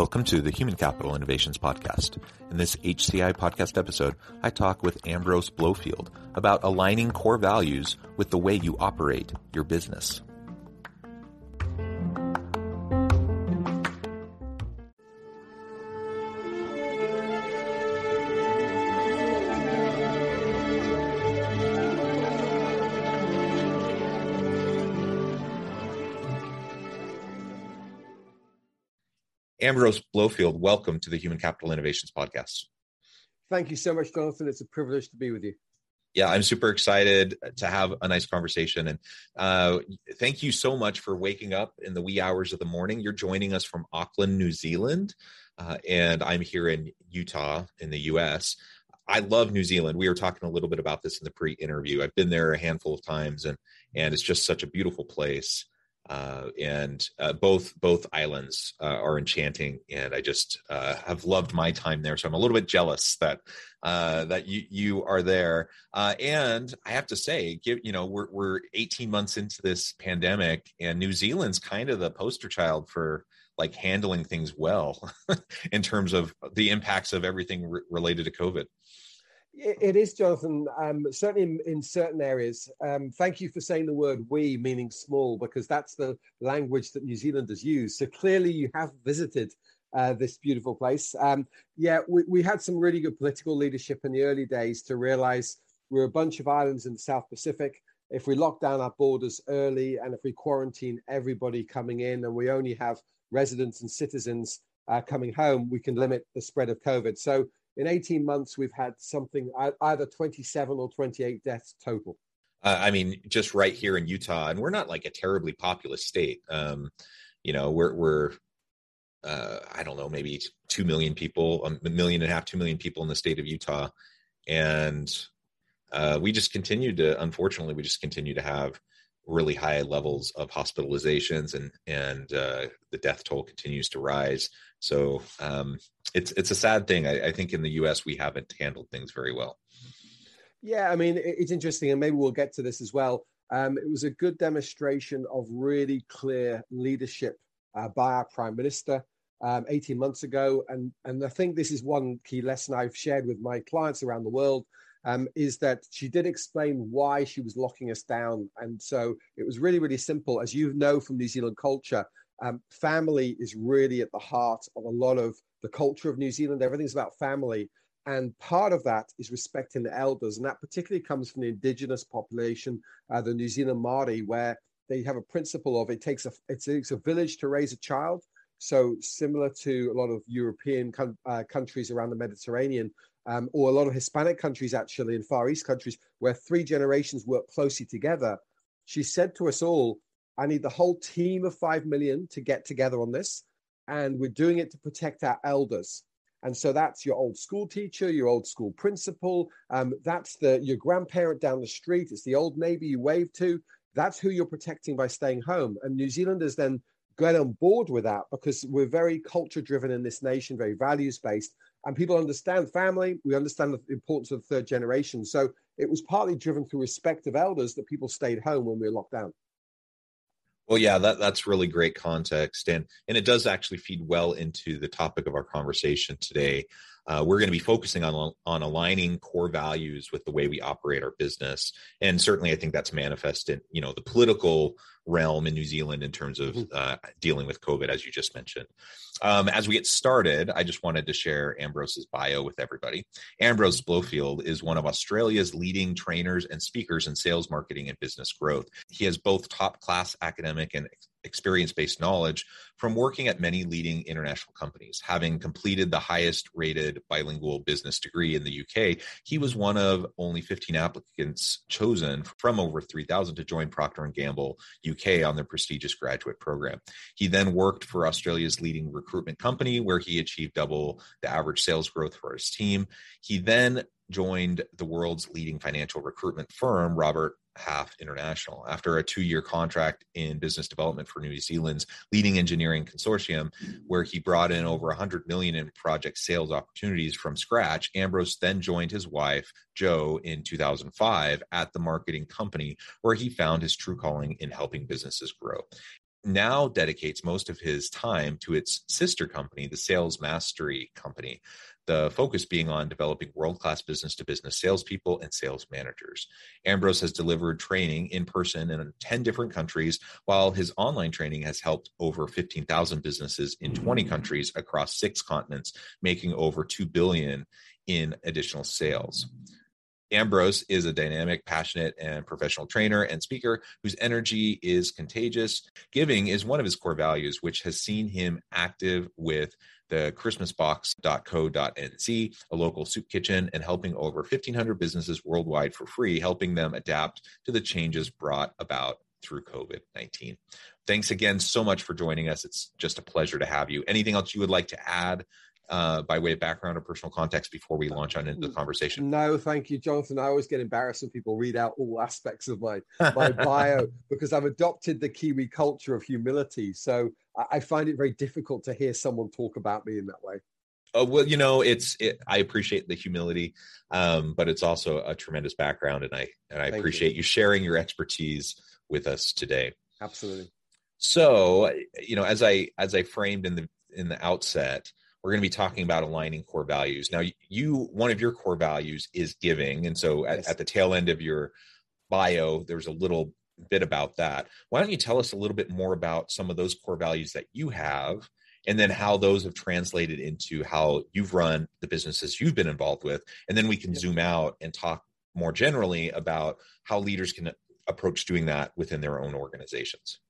Welcome to the Human Capital Innovations Podcast. In this HCI podcast episode, I talk with Ambrose Blowfield about aligning core values with the way you operate your business. Ambrose Blowfield, welcome to the Human Capital Innovations Podcast. Thank you so much, Jonathan. It's a privilege to be with you. Yeah, I'm super excited to have a nice conversation. And uh, thank you so much for waking up in the wee hours of the morning. You're joining us from Auckland, New Zealand, uh, and I'm here in Utah, in the US. I love New Zealand. We were talking a little bit about this in the pre-interview. I've been there a handful of times, and and it's just such a beautiful place uh, and uh, both both islands uh, are enchanting, and I just uh, have loved my time there. So I'm a little bit jealous that uh, that you you are there. Uh, and I have to say, give you know we're we're 18 months into this pandemic, and New Zealand's kind of the poster child for like handling things well in terms of the impacts of everything re- related to COVID. It is, Jonathan. Um, certainly in, in, certain areas. Um, thank you for saying the word "wee," meaning small, because that's the language that New Zealanders use. So clearly, you have visited uh, this beautiful place. Um, yeah, we, we, had some really good political leadership in the early days to realize we're a bunch of islands in the South Pacific. If we lock down our borders early and if we quarantine everybody coming in and we only have residents and citizens uh, coming home, we can limit the spread of COVID. So in 18 months, we've had something either 27 or 28 deaths total. Uh, I mean, just right here in Utah, and we're not like a terribly populous state. Um, you know, we're we're uh, I don't know, maybe two million people, a million and a half, two million people in the state of Utah, and uh, we just continue to, unfortunately, we just continue to have really high levels of hospitalizations, and and uh, the death toll continues to rise. So um, it's it's a sad thing. I, I, think in the U.S. we haven't handled things very well. Yeah, I mean it's interesting, and maybe we'll get to this as well. Um, it was a good demonstration of really clear leadership uh, by our prime minister um, 18 months ago, and and I think this is one key lesson I've shared with my clients around the world. Um, is that she did explain why she was locking us down. And so it was really, really simple. As you know from New Zealand culture, um, family is really at the heart of a lot of the culture of New Zealand. Everything's about family. And part of that is respecting the elders. And that particularly comes from the indigenous population, uh, the New Zealand Māori, where they have a principle of it takes a, it takes a village to raise a child. So similar to a lot of European uh, countries around the Mediterranean, um, or a lot of Hispanic countries actually in Far East countries, where three generations work closely together. She said to us all, I need the whole team of 5 million to get together on this. And we're doing it to protect our elders. And so that's your old school teacher, your old school principal. Um, that's the your grandparent down the street. It's the old neighbor you wave to. That's who you're protecting by staying home. And New Zealanders then get on board with that because we're very culture driven in this nation, very values based, and people understand family. We understand the importance of third generation. So it was partly driven through respect of elders that people stayed home when we were locked down. Well, yeah, that that's really great context, and and it does actually feed well into the topic of our conversation today. Uh, we're going to be focusing on on aligning core values with the way we operate our business, and certainly, I think that's manifested, you know, the political realm in New Zealand in terms of mm-hmm. uh, dealing with COVID, as you just mentioned. Um, as we get started, I just wanted to share Ambrose's bio with everybody. Ambrose Blowfield is one of Australia's leading trainers and speakers in sales, marketing, and business growth. He has both top class academic and experience based knowledge from working at many leading international companies. Having completed the highest rated bilingual business degree in the UK, he was one of only 15 applicants chosen from over 3,000 to join Procter & Gamble UK on their prestigious graduate program. He then worked for Australia's leading recruitment company where he achieved double the average sales growth for his team. He then joined the world's leading financial recruitment firm, Robert Half International. After a two year contract in business development for New Zealand's leading engineering consortium, where he brought in over 100 million in project sales opportunities from scratch, Ambrose then joined his wife, Jo, in 2005 at the marketing company, where he found his true calling in helping businesses grow now dedicates most of his time to its sister company, the Sales Mastery Company, the focus being on developing world class business to business salespeople and sales managers. Ambrose has delivered training in person in 10 different countries, while his online training has helped over 15,000 businesses in 20 countries across six continents, making over 2 billion in additional sales. Ambrose is a dynamic, passionate, and professional trainer and speaker whose energy is contagious. Giving is one of his core values, which has seen him active with the christmasbox.co.nz, a local soup kitchen, and helping over 1,500 businesses worldwide for free, helping them adapt to the changes brought about through COVID 19. Thanks again so much for joining us. It's just a pleasure to have you. Anything else you would like to add uh, by way of background or personal context before we launch on into the conversation? No, thank you, Jonathan. I always get embarrassed when people read out all aspects of my my bio because I've adopted the Kiwi culture of humility. So I find it very difficult to hear someone talk about me in that way. Oh, well, you know, it's it, I appreciate the humility, um, but it's also a tremendous background, and I and I Thank appreciate you. you sharing your expertise with us today. Absolutely. So, you know, as I as I framed in the in the outset, we're going to be talking about aligning core values. Now, you one of your core values is giving, and so at, yes. at the tail end of your bio, there's a little bit about that. Why don't you tell us a little bit more about some of those core values that you have, and then how those have translated into how you've run the businesses you've been involved with, and then we can zoom out and talk more generally about how leaders can uh, approach doing that within their own organizations.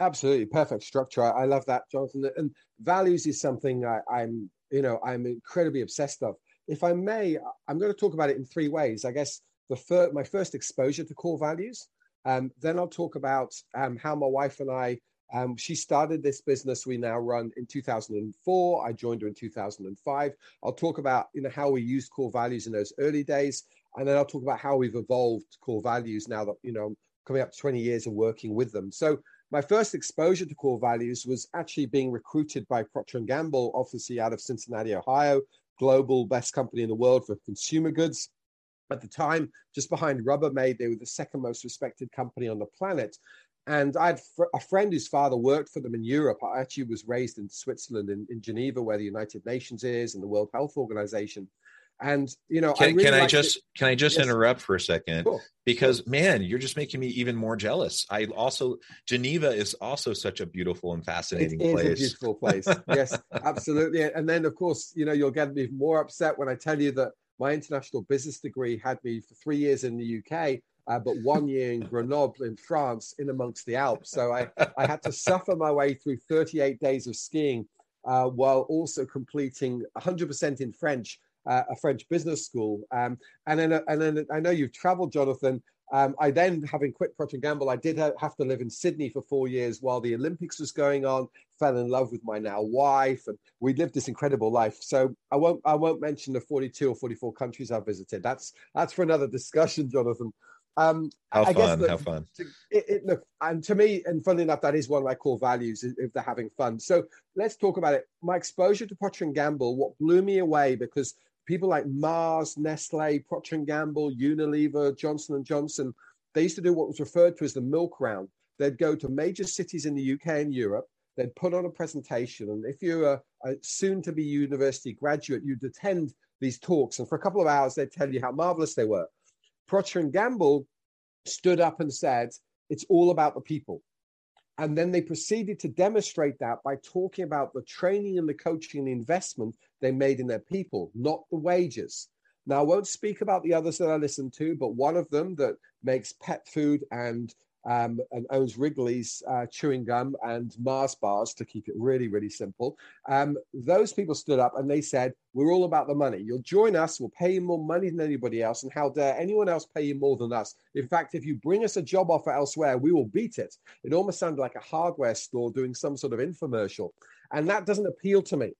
Absolutely perfect structure. I, love that, Jonathan. And values is something I, I'm, you know, I'm incredibly obsessed of. If I may, I'm going to talk about it in three ways. I guess the fir- my first exposure to core values. Um, then I'll talk about um, how my wife and I. Um, she started this business we now run in 2004. I joined her in 2005. I'll talk about you know how we used core values in those early days, and then I'll talk about how we've evolved core values now that you know coming up to 20 years of working with them. So my first exposure to core values was actually being recruited by Procter & Gamble, obviously out of Cincinnati, Ohio, global best company in the world for consumer goods. At the time, just behind Rubbermaid, they were the second most respected company on the planet. And I had a friend whose father worked for them in Europe. I actually was raised in Switzerland, in, in Geneva, where the United Nations is and the World Health Organization. And you know, can I, really can I just can I just yes. interrupt for a second? Cool. Because man, you're just making me even more jealous. I also Geneva is also such a beautiful and fascinating it place. Is a beautiful place. yes, absolutely. And then of course, you know, you'll get me more upset when I tell you that my international business degree had me for three years in the UK, uh, but one year in Grenoble in France, in amongst the Alps. So I I had to suffer my way through 38 days of skiing. Uh, while also completing 100% in French uh, a French business school. Um, and then, and then I know you've traveled, Jonathan. Um, I then, having quit Procter & Gamble, I did have to live in Sydney for four years while the Olympics was going on. Fell in love with my now wife, and we lived this incredible life. So I won't, I won't mention the 42 or 44 countries I've visited. That's that's for another discussion, Jonathan. Um, how I fun! Guess how fun! To, it, it, look, and to me, and funnily enough, that is one of my core values if they're having fun. So let's talk about it. My exposure to Procter and Gamble, what blew me away, because people like Mars, Nestle, Procter & Gamble, Unilever, Johnson & Johnson, they used to do what was referred to as the milk round. They'd go to major cities in the UK and Europe. They'd put on a presentation. And if you're a, a soon to be university graduate, you'd attend these talks. And for a couple of hours, they'd tell you how marvelous they were. Procter & Gamble stood up and said, it's all about the people. And then they proceeded to demonstrate that by talking about the training and the coaching and the investment they made in their people, not the wages. Now, I won't speak about the others that I listened to, but one of them that makes pet food and um, and owns Wrigley's uh, chewing gum and Mars bars to keep it really, really simple. Um, those people stood up and they said, We're all about the money. You'll join us, we'll pay you more money than anybody else. And how dare anyone else pay you more than us? In fact, if you bring us a job offer elsewhere, we will beat it. It almost sounded like a hardware store doing some sort of infomercial. And that doesn't appeal to me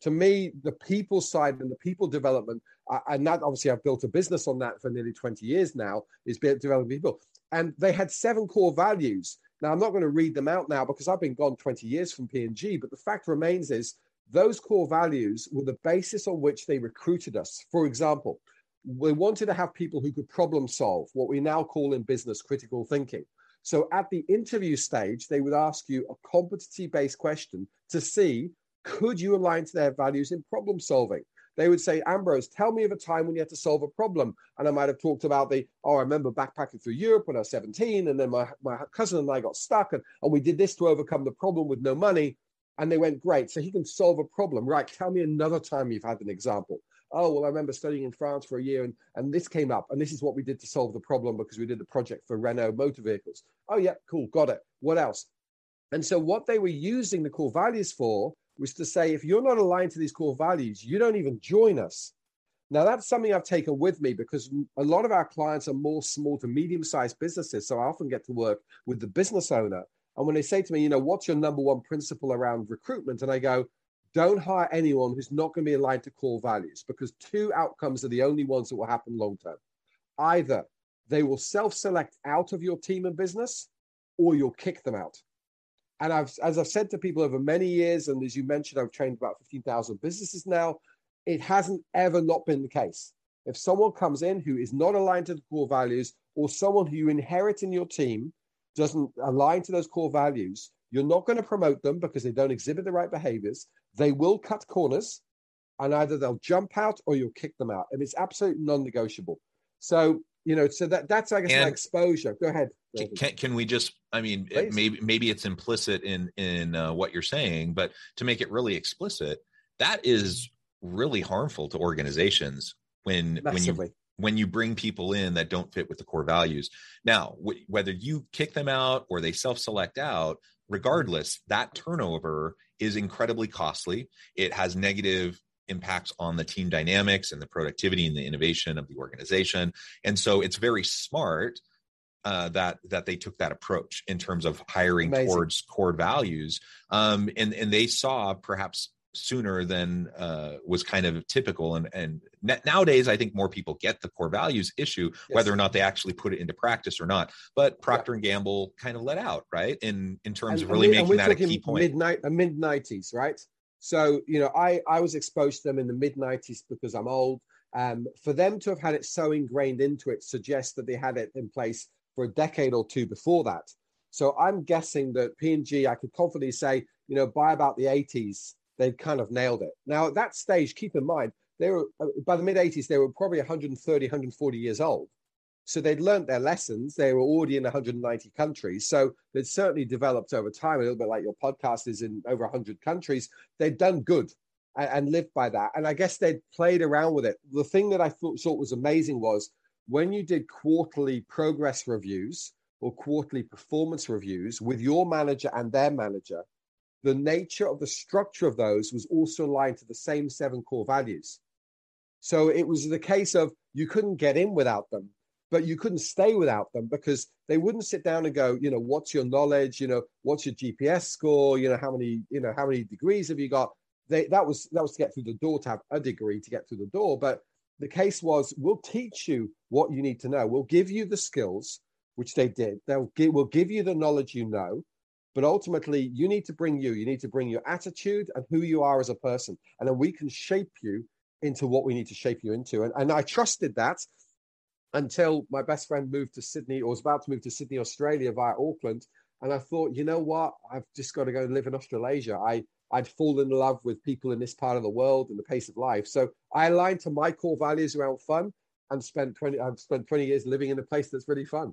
to me, the people side and the people development, and that obviously I've built a business on that for nearly 20 years now, is developing people and they had seven core values. Now, I'm not going to read them out now because I've been gone 20 years from P&G, but the fact remains is those core values were the basis on which they recruited us. For example, we wanted to have people who could problem solve, what we now call in business critical thinking. So at the interview stage, they would ask you a competency based question to see could you align to their values in problem solving? they would say, Ambrose, tell me of a time when you had to solve a problem. And I might have talked about the, oh, I remember backpacking through Europe when I was 17, and then my, my cousin and I got stuck, and, and we did this to overcome the problem with no money. And they went, great. So he can solve a problem. Right. Tell me another time you've had an example. Oh, well, I remember studying in France for a year and, and this came up. And this is what we did to solve the problem because we did the project for Renault motor vehicles. Oh, yeah, cool. Got it. What else? And so what they were using the core values for was to say, if you're not aligned to these core values, you don't even join us. Now, that's something I've taken with me because a lot of our clients are more small to medium sized businesses. So I often get to work with the business owner. And when they say to me, you know, what's your number one principle around recruitment? And I go, don't hire anyone who's not going to be aligned to core values because two outcomes are the only ones that will happen long term. Either they will self select out of your team and business or you'll kick them out and I've, as I've said to people over many years, and as you mentioned, I've trained about 15,000 businesses now. It hasn't ever not been the case. If someone comes in who is not aligned to the core values, or someone who you inherit in your team doesn't align to those core values, you're not going to promote them because they don't exhibit the right behaviors. They will cut corners, and either they'll jump out or you'll kick them out. And it's absolutely non negotiable. So you know, so that that's I guess and my exposure. Go ahead. Can, can we just? I mean, it, maybe maybe it's implicit in in uh, what you're saying, but to make it really explicit, that is really harmful to organizations when Massively. when you when you bring people in that don't fit with the core values. Now, w- whether you kick them out or they self-select out, regardless, that turnover is incredibly costly. It has negative impacts on the team dynamics and the productivity and the innovation of the organization. And so it's very smart uh, that that they took that approach in terms of hiring Amazing. towards core values. Um, and and they saw perhaps sooner than uh, was kind of typical. And and nowadays, I think more people get the core values issue, yes. whether or not they actually put it into practice or not. But Procter yeah. and Gamble kind of let out, right? In in terms and, of really making that a key point. Mid mid nineties, right? So, you know, I, I was exposed to them in the mid 90s because I'm old. Um, for them to have had it so ingrained into it suggests that they had it in place for a decade or two before that. So I'm guessing that P&G, I could confidently say, you know, by about the 80s, they'd kind of nailed it. Now, at that stage, keep in mind, they were uh, by the mid 80s, they were probably 130, 140 years old. So they'd learned their lessons. They were already in 190 countries. So they'd certainly developed over time, a little bit like your podcast is in over 100 countries. They'd done good and, and lived by that. And I guess they'd played around with it. The thing that I thought, thought was amazing was when you did quarterly progress reviews or quarterly performance reviews with your manager and their manager, the nature of the structure of those was also aligned to the same seven core values. So it was the case of you couldn't get in without them but you couldn't stay without them because they wouldn't sit down and go, you know, what's your knowledge? You know, what's your GPS score? You know, how many, you know, how many degrees have you got? They, that was that was to get through the door to have a degree to get through the door. But the case was, we'll teach you what you need to know. We'll give you the skills, which they did. They'll give, we'll give you the knowledge you know, but ultimately you need to bring you. You need to bring your attitude and who you are as a person, and then we can shape you into what we need to shape you into. And, and I trusted that until my best friend moved to Sydney or was about to move to Sydney, Australia via Auckland. And I thought, you know what? I've just got to go and live in Australasia. I, I'd fallen in love with people in this part of the world and the pace of life. So I aligned to my core values around fun and spent 20, I've spent 20 years living in a place that's really fun.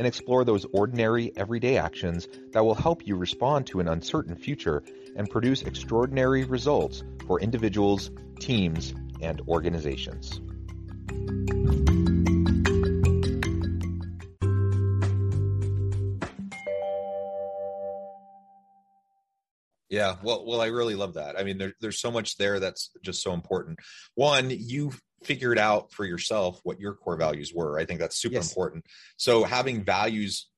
and explore those ordinary, everyday actions that will help you respond to an uncertain future and produce extraordinary results for individuals, teams, and organizations. Yeah, well, well, I really love that. I mean, there, there's so much there that's just so important. One, you figured out for yourself what your core values were. I think that's super yes. important. So having values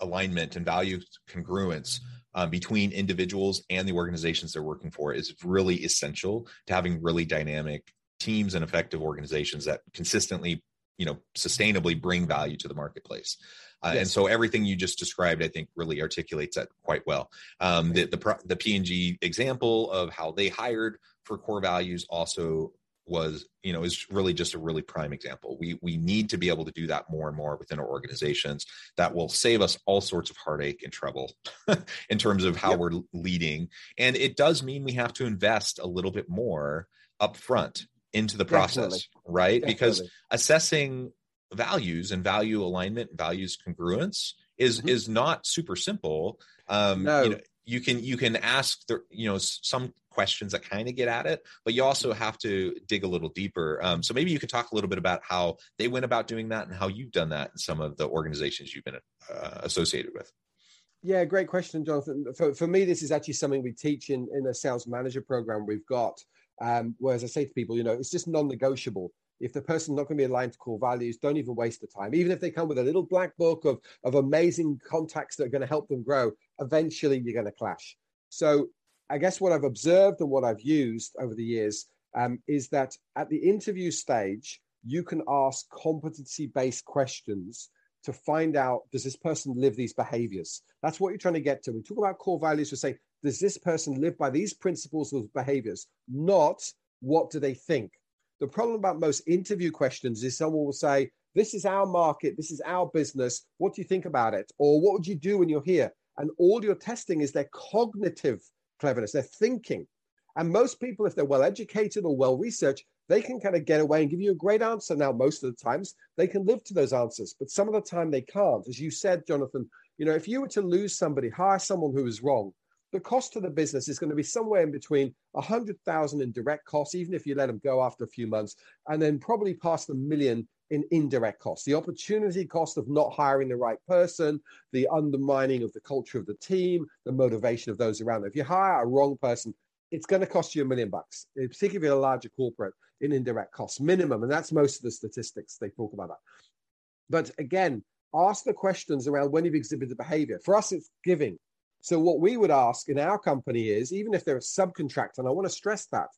alignment and value congruence um, between individuals and the organizations they're working for is really essential to having really dynamic teams and effective organizations that consistently you know sustainably bring value to the marketplace uh, yes. and so everything you just described i think really articulates that quite well um, the, the the p&g example of how they hired for core values also was you know is really just a really prime example we we need to be able to do that more and more within our organizations that will save us all sorts of heartache and trouble in terms of how yep. we're leading and it does mean we have to invest a little bit more up front into the process Definitely. right Definitely. because assessing values and value alignment values congruence is mm-hmm. is not super simple um no. you know you can you can ask the you know some questions that kind of get at it, but you also have to dig a little deeper. Um, so maybe you could talk a little bit about how they went about doing that and how you've done that in some of the organizations you've been uh, associated with. Yeah, great question, Jonathan. For, for me, this is actually something we teach in, in a sales manager program we've got. Um, whereas I say to people, you know, it's just non-negotiable. If the person's not going to be aligned to core values, don't even waste the time. Even if they come with a little black book of, of amazing contacts that are going to help them grow, eventually you're going to clash. So I guess what I've observed and what I've used over the years um, is that at the interview stage, you can ask competency based questions to find out does this person live these behaviors? That's what you're trying to get to. We talk about core values, we say, does this person live by these principles of behaviors? Not what do they think? The problem about most interview questions is someone will say, This is our market, this is our business. What do you think about it? Or what would you do when you're here? And all you're testing is their cognitive cleverness, they're thinking. And most people, if they're well educated or well researched, they can kind of get away and give you a great answer. Now, most of the times they can live to those answers, but some of the time they can't. As you said, Jonathan, you know, if you were to lose somebody, hire someone who is wrong, the cost to the business is going to be somewhere in between a 100,000 in direct costs, even if you let them go after a few months, and then probably past a million in indirect costs. The opportunity cost of not hiring the right person, the undermining of the culture of the team, the motivation of those around. them. If you hire a wrong person, it's going to cost you a million bucks, particularly if you're a larger corporate in indirect costs, minimum. And that's most of the statistics they talk about that. But again, ask the questions around when you've exhibited behavior. For us, it's giving. So what we would ask in our company is, even if they're a subcontractor, and I want to stress that,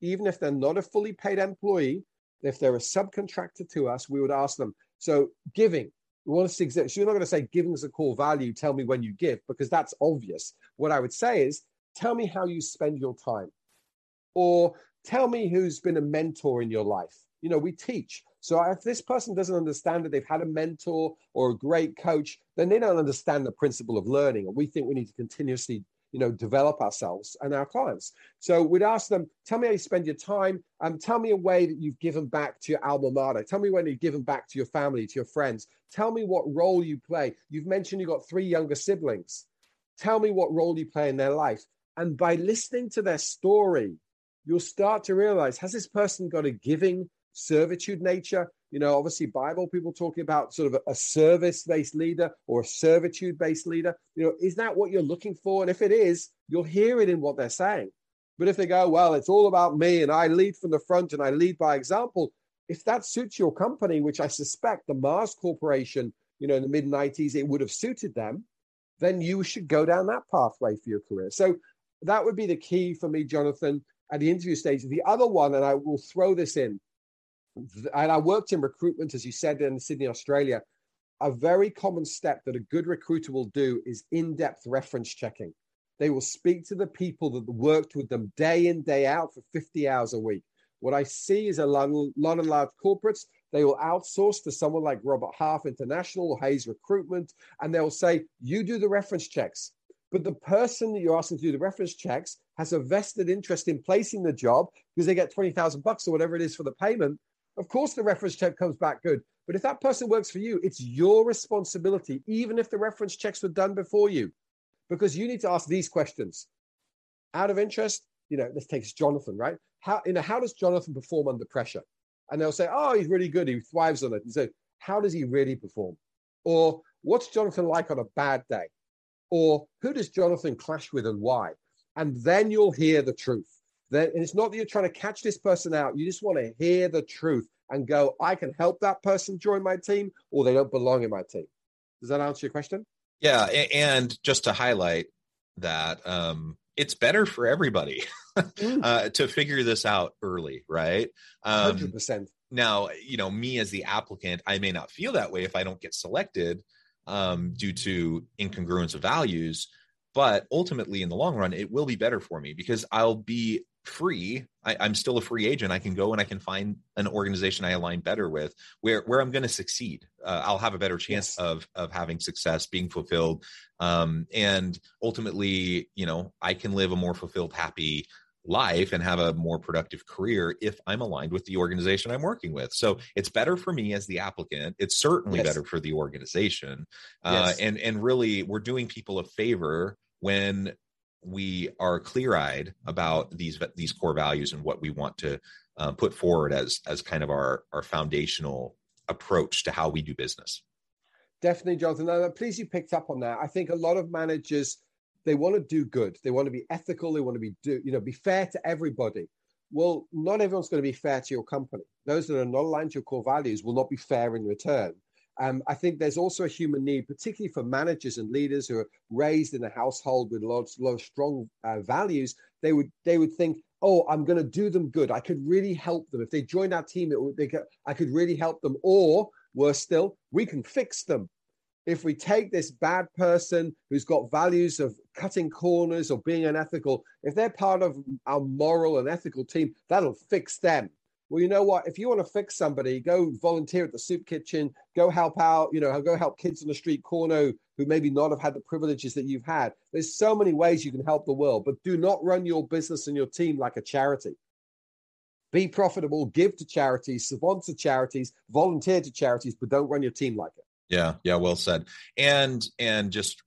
even if they're not a fully paid employee, if they're a subcontractor to us, we would ask them. So giving, we want to see. So you're not going to say giving is a core value. Tell me when you give because that's obvious. What I would say is tell me how you spend your time, or tell me who's been a mentor in your life. You know, we teach. So if this person doesn't understand that they've had a mentor or a great coach, then they don't understand the principle of learning. And we think we need to continuously you know, develop ourselves and our clients. So we'd ask them, tell me how you spend your time. Um, tell me a way that you've given back to your alma mater. Tell me when you've given back to your family, to your friends. Tell me what role you play. You've mentioned you've got three younger siblings. Tell me what role you play in their life. And by listening to their story, you'll start to realize, has this person got a giving servitude nature? You know, obviously Bible people talking about sort of a, service-based leader or a servitude-based leader. You know, is that what you're looking for? And if it is, you'll hear it in what they're saying. But if they go, well, it's all about me and I lead from the front and I lead by example, if that suits your company, which I suspect the Mars Corporation, you know, in the mid 90s, it would have suited them, then you should go down that pathway for your career. So that would be the key for me, Jonathan, at the interview stage. The other one, and I will throw this in, and I worked in recruitment, as you said, in Sydney, Australia. A very common step that a good recruiter will do is in depth reference checking. They will speak to the people that worked with them day in, day out for 50 hours a week. What I see is a lot, of large corporates, they will outsource to someone like Robert Half International or Hays Recruitment, and they'll say, You do the reference checks. But the person that you're asking to do the reference checks has a vested interest in placing the job because they get 20,000 bucks or whatever it is for the payment. Of course, the reference check comes back good. But if that person works for you, it's your responsibility, even if the reference checks were done before you, because you need to ask these questions. Out of interest, you know, this takes Jonathan, right? How, you know, how does Jonathan perform under pressure? And they'll say, oh, he's really good. He thrives on it. And so, how does he really perform? Or what's Jonathan like on a bad day? Or who does Jonathan clash with and why? And then you'll hear the truth. And it's not that you're trying to catch this person out. You just want to hear the truth and go, I can help that person join my team, or they don't belong in my team. Does that answer your question? Yeah. And just to highlight that, um, it's better for everybody mm. uh, to figure this out early, right? Um, 100%. Now, you know, me as the applicant, I may not feel that way if I don't get selected um, due to incongruence of values. But ultimately, in the long run, it will be better for me because I'll be free I, am still a free agent i can go and i can find an organization i align better with where where i'm going to succeed uh, i'll have a better chance yes. of of having success being fulfilled um, and ultimately you know i can live a more fulfilled happy life and have a more productive career if i'm aligned with the organization i'm working with so it's better for me as the applicant it's certainly yes. better for the organization uh, yes. and and really we're doing people a favor when we are clear-eyed about these these core values and what we want to uh, put forward as as kind of our our foundational approach to how we do business. Definitely jonathan. I'm pleased you picked up on that. I think a lot of managers they want to do good. They want to be ethical. They want to be do you know be fair to everybody. Well not everyone's going to be fair to your company. Those that are not aligned to your core values will not be fair in return um, I think there's also a human need, particularly for managers and leaders who are raised in a household with lots, lot of strong uh, values. They would they would think, oh, I'm going to do them good. I could really help them if they join our team. It they could, I could really help them. Or worse still, we can fix them. If we take this bad person who's got values of cutting corners or being unethical, if they're part of our moral and ethical team, that'll fix them well, you know what? If you want to fix somebody, go volunteer at the soup kitchen, go help out, you know, go help kids on the street corner who maybe not have had the privileges that you've had. There's so many ways you can help the world, but do not run your business and your team like a charity. Be profitable, give to charities, sponsor charities, volunteer to charities, but don't run your team like it. Yeah, yeah, well said. And and just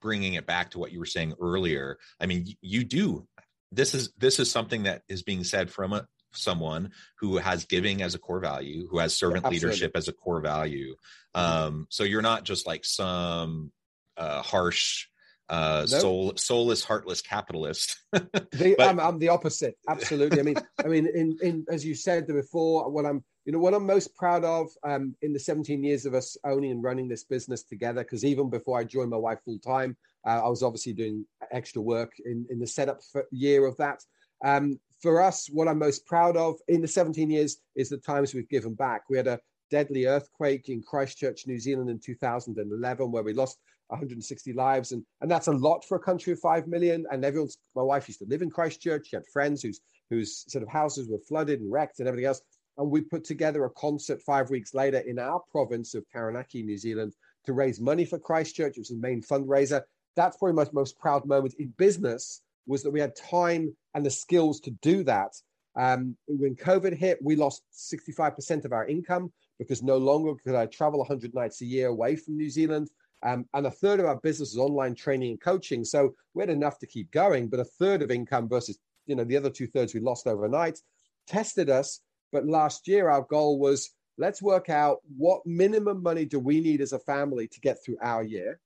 bringing it back to what you were saying earlier, I mean, you do this is this is something that is being said from a someone who has giving as a core value, who has servant yeah, leadership as a core value. Mm-hmm. Um, so you're not just like some uh, harsh, uh, nope. soul, soulless, heartless capitalist. the, but, I'm, I'm, the opposite. Absolutely. I mean, I mean, in, in as you said before, what I'm, you know, what I'm most proud of um, in the 17 years of us owning and running this business together, because even before I joined my wife full time, uh, I was obviously doing extra work in, in the setup year of that. Um, for us, what I'm most proud of in the 17 years is the times we've given back. We had a deadly earthquake in Christchurch, New Zealand in 2011, where we lost 160 lives. And, and that's a lot for a country of 5 million. And everyone's, my wife used to live in Christchurch. She had friends whose, whose sort of houses were flooded and wrecked and everything else. And we put together a concert five weeks later in our province of Taranaki, New Zealand, to raise money for Christchurch. It was the main fundraiser. That's probably my most proud moment in business was that we had time and the skills to do that. Um, when COVID hit, we lost 65% of our income because no longer could I travel 100 nights a year away from New Zealand. Um, and a third of our business is online training and coaching. So we had enough to keep going, but a third of income versus you know the other two thirds we lost overnight tested us. But last year our goal was let's work out what minimum money do we need as a family to get through our year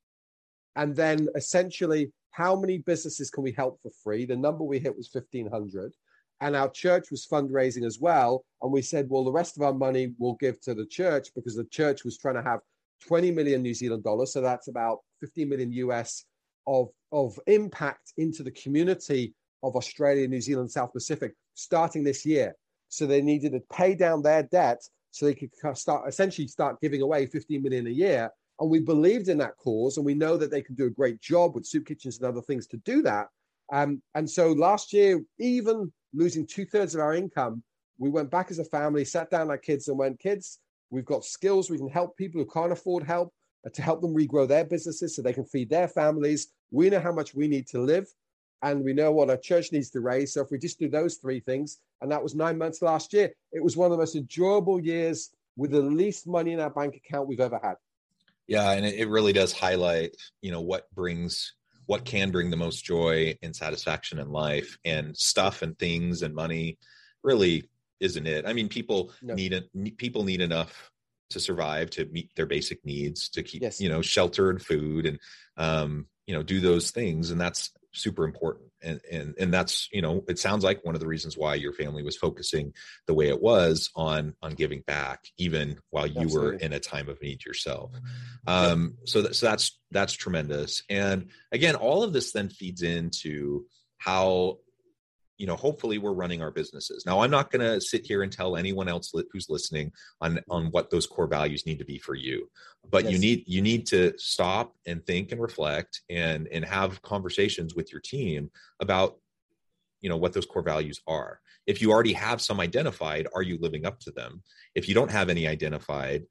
And then essentially, how many businesses can we help for free? The number we hit was 1,500. And our church was fundraising as well. And we said, well, the rest of our money we'll give to the church because the church was trying to have 20 million New Zealand dollars. So that's about 15 million US of, of impact into the community of Australia, New Zealand, South Pacific starting this year. So they needed to pay down their debt so they could start essentially start giving away 15 million a year. And we believed in that cause, and we know that they can do a great job with soup kitchens and other things to do that. Um, and so last year, even losing two thirds of our income, we went back as a family, sat down our kids, and went, kids, we've got skills, we can help people who can't afford help uh, to help them regrow their businesses so they can feed their families. We know how much we need to live and we know what our church needs to raise. So if we just do those three things, and that was nine months last year, it was one of the most enjoyable years with the least money in our bank account we've ever had. Yeah, and it really does highlight, you know, what brings what can bring the most joy and satisfaction in life and stuff and things and money really isn't it. I mean, people no. need it people need enough to survive to meet their basic needs to keep yes. you know shelter and food and um you know do those things and that's super important. And and and that's you know it sounds like one of the reasons why your family was focusing the way it was on on giving back even while you Absolutely. were in a time of need yourself. Um so that, so that's that's tremendous. And again all of this then feeds into how you know hopefully we're running our businesses. Now i'm not going to sit here and tell anyone else li- who's listening on on what those core values need to be for you. But yes. you need you need to stop and think and reflect and and have conversations with your team about you know what those core values are. If you already have some identified are you living up to them? If you don't have any identified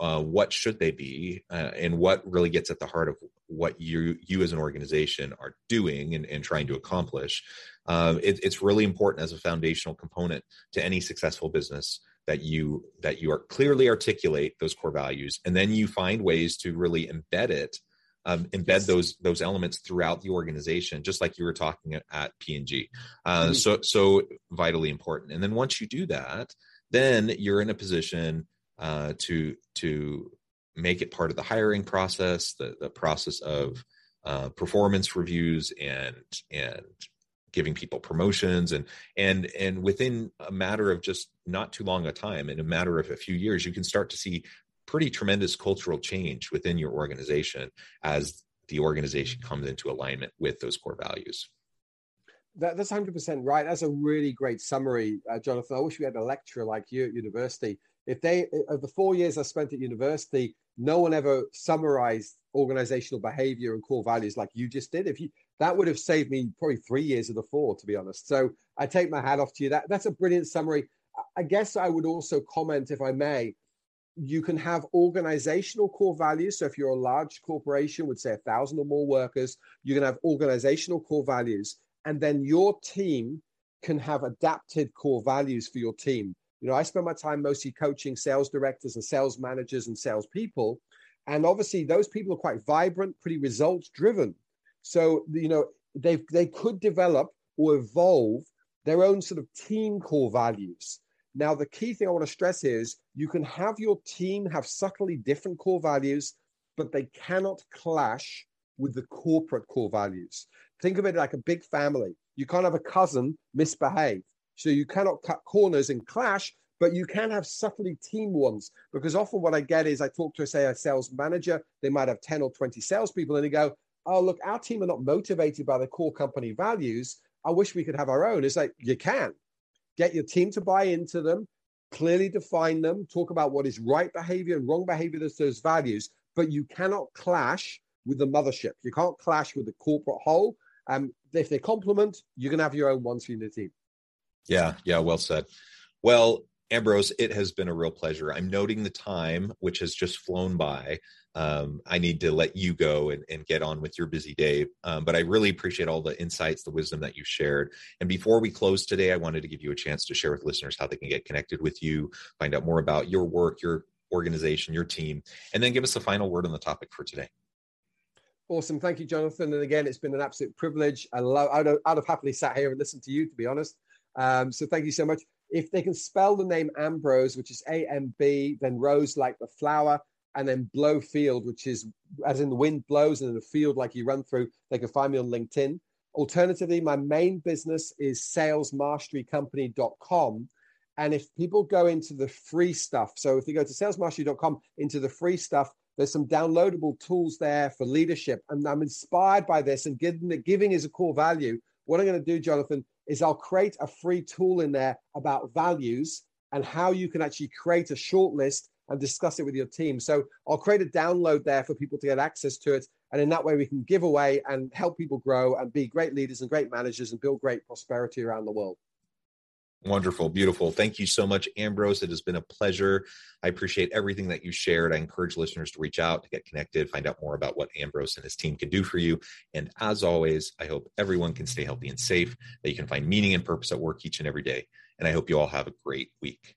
uh, what should they be? Uh, and what really gets at the heart of what you you as an organization are doing and, and trying to accomplish um, it, it's really important as a foundational component to any successful business that you that you are clearly articulate those core values and then you find ways to really embed it um, embed yes. those those elements throughout the organization just like you were talking at, at p&g uh, mm-hmm. so so vitally important and then once you do that then you're in a position uh, to to make it part of the hiring process, the the process of uh, performance reviews and and giving people promotions and and and within a matter of just not too long a time in a matter of a few years you can start to see pretty tremendous cultural change within your organization as the organization comes into alignment with those core values. That, that's 100% right. That's a really great summary uh, jonathan. I wish we had a lecturer like you at university. If they of the four years I spent at university, no one ever summarized organizational behavior and core values like you just did. If you that would have saved me probably three years of the four, to be honest. So I take my hat off to you. That that's a brilliant summary. I guess I would also comment, if I may, you can have organizational core values. So if you're a large corporation with say a thousand or more workers, you can have organizational core values, and then your team can have adapted core values for your team. You know, I spend my time mostly coaching sales directors and sales managers and sales people. And obviously, those people are quite vibrant, pretty results driven. So, you know, they they could develop or evolve their own sort of team core values. Now, the key thing I want to stress is you can have your team have subtly different core values, but they cannot clash with the corporate core values. Think of it like a big family. You can't have a cousin misbehave. So you cannot cut corners and clash, but you can have subtly team ones because often what I get is I talk to, say, a sales manager, they might have 10 or 20 salespeople, and they go, Oh, look, our team are not motivated by the core company values. I wish we could have our own. It's like, you can get your team to buy into them, clearly define them, talk about what is right behavior and wrong behavior that's those values, but you cannot clash with the mothership. You can't clash with the corporate whole. Um, if they complement, you can have your own ones for your team. Yeah, yeah, well said. Well, Ambrose, it has been a real pleasure. I'm noting the time, which has just flown by. Um, I need to let you go and, and get on with your busy day. Um, but I really appreciate all the insights, the wisdom that you shared. And before we close today, I wanted to give you a chance to share with listeners how they can get connected with you, find out more about your work, your organization, your team, and then give us a final word on the topic for today. Awesome. Thank you, Jonathan. And again, it's been an absolute privilege. I love, I'd, I'd have happily sat here and listened to you, to be honest. Um, so thank you so much. If they can spell the name Ambrose, which is A M B, then Rose like the flower, and then Blow Field, which is as in the wind blows and in the field like you run through. They can find me on LinkedIn. Alternatively, my main business is salesmasterycompany.com. And if people go into the free stuff, so if you go to salesmastery.com into the free stuff, there's some downloadable tools there for leadership. And I'm inspired by this and giving, giving is a core value. What I'm going to do, Jonathan, is I'll create a free tool in there about values and how you can actually create a short list and discuss it with your team. So I'll create a download there for people to get access to it. And in that way, we can give away and help people grow and be great leaders and great managers and build great prosperity around the world. Wonderful, beautiful. Thank you so much, Ambrose. It has been a pleasure. I appreciate everything that you shared. I encourage listeners to reach out, to get connected, find out more about what Ambrose and his team can do for you. And as always, I hope everyone can stay healthy and safe, that you can find meaning and purpose at work each and every day. And I hope you all have a great week.